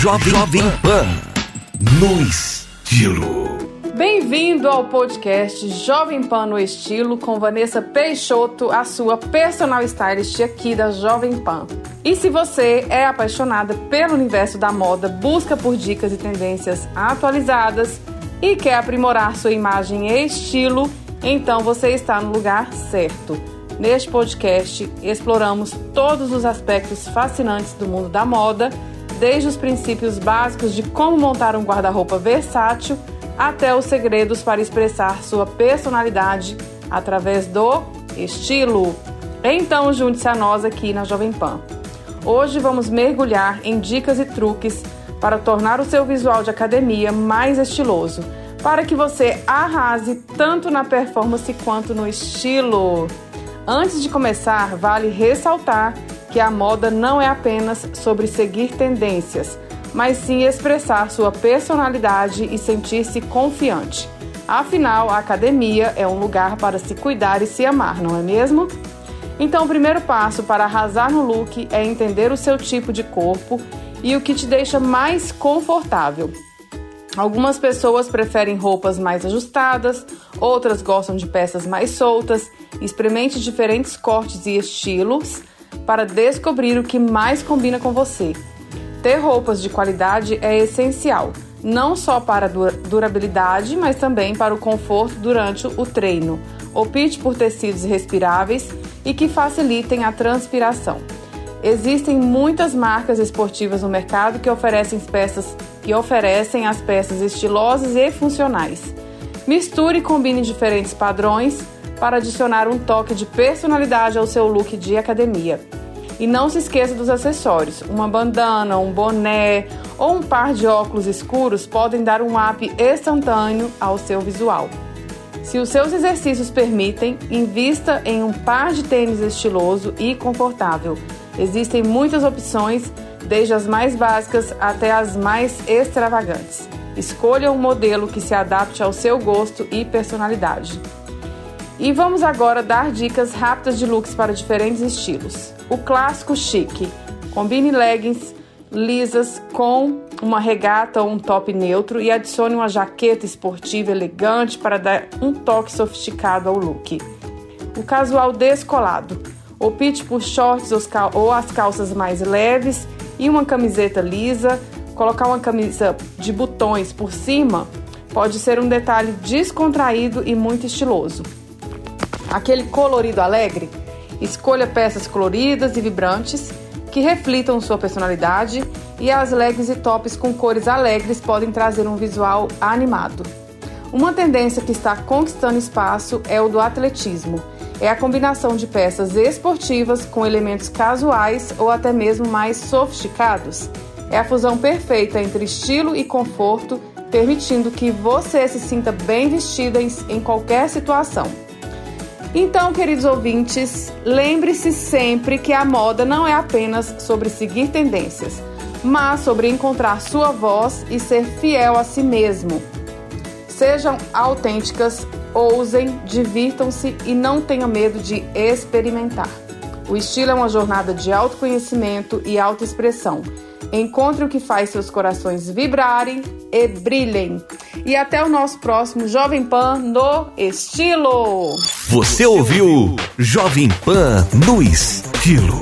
Jovem, Jovem Pan no estilo. Bem-vindo ao podcast Jovem Pan no Estilo com Vanessa Peixoto, a sua personal stylist aqui da Jovem Pan. E se você é apaixonada pelo universo da moda, busca por dicas e tendências atualizadas e quer aprimorar sua imagem e estilo, então você está no lugar certo. Neste podcast, exploramos todos os aspectos fascinantes do mundo da moda, desde os princípios básicos de como montar um guarda-roupa versátil até os segredos para expressar sua personalidade através do estilo. Então, junte-se a nós aqui na Jovem Pan. Hoje vamos mergulhar em dicas e truques para tornar o seu visual de academia mais estiloso, para que você arrase tanto na performance quanto no estilo. Antes de começar, vale ressaltar que a moda não é apenas sobre seguir tendências, mas sim expressar sua personalidade e sentir-se confiante. Afinal, a academia é um lugar para se cuidar e se amar, não é mesmo? Então, o primeiro passo para arrasar no look é entender o seu tipo de corpo e o que te deixa mais confortável. Algumas pessoas preferem roupas mais ajustadas, outras gostam de peças mais soltas. Experimente diferentes cortes e estilos para descobrir o que mais combina com você. Ter roupas de qualidade é essencial, não só para a durabilidade, mas também para o conforto durante o treino. Opte por tecidos respiráveis e que facilitem a transpiração. Existem muitas marcas esportivas no mercado que oferecem peças que oferecem as peças estilosas e funcionais. Misture e combine diferentes padrões para adicionar um toque de personalidade ao seu look de academia. E não se esqueça dos acessórios. Uma bandana, um boné ou um par de óculos escuros podem dar um up instantâneo ao seu visual. Se os seus exercícios permitem, invista em um par de tênis estiloso e confortável Existem muitas opções, desde as mais básicas até as mais extravagantes. Escolha um modelo que se adapte ao seu gosto e personalidade. E vamos agora dar dicas rápidas de looks para diferentes estilos. O clássico chique. Combine leggings lisas com uma regata ou um top neutro e adicione uma jaqueta esportiva elegante para dar um toque sofisticado ao look. O casual descolado Opte por shorts ou as calças mais leves e uma camiseta lisa. Colocar uma camisa de botões por cima pode ser um detalhe descontraído e muito estiloso. Aquele colorido alegre? Escolha peças coloridas e vibrantes que reflitam sua personalidade e as leggings e tops com cores alegres podem trazer um visual animado. Uma tendência que está conquistando espaço é o do atletismo é a combinação de peças esportivas com elementos casuais ou até mesmo mais sofisticados. É a fusão perfeita entre estilo e conforto, permitindo que você se sinta bem vestida em, qualquer situação. Então, queridos ouvintes, lembre-se sempre que a moda não é apenas sobre seguir tendências, mas sobre encontrar sua voz e ser fiel a si mesmo. Sejam autênticas, ousem, divirtam-se e não tenham medo de experimentar. O estilo é uma jornada de autoconhecimento e autoexpressão. Encontre o que faz seus corações vibrarem e brilhem. E até o nosso próximo Jovem Pan no Estilo. Você ouviu Jovem Pan no Estilo.